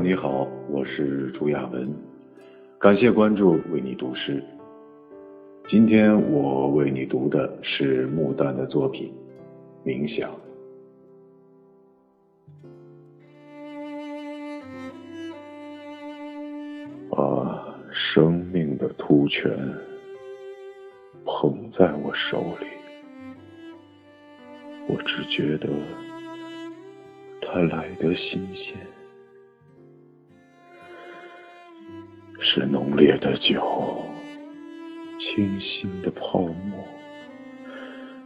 你好，我是朱亚文，感谢关注，为你读诗。今天我为你读的是穆旦的作品《冥想》。把生命的突泉捧在我手里，我只觉得它来得新鲜。是浓烈的酒，清新的泡沫，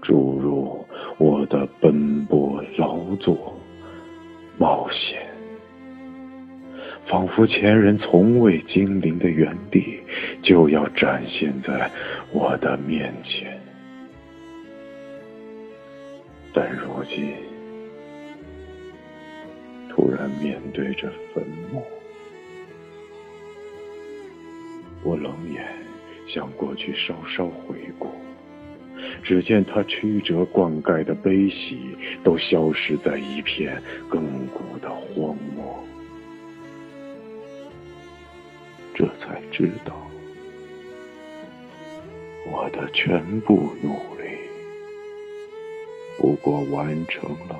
注入我的奔波劳作、冒险，仿佛前人从未经临的原地就要展现在我的面前。但如今，突然面对着坟墓。我冷眼向过去稍稍回顾，只见他曲折灌溉的悲喜都消失在一片亘古的荒漠。这才知道，我的全部努力，不过完成了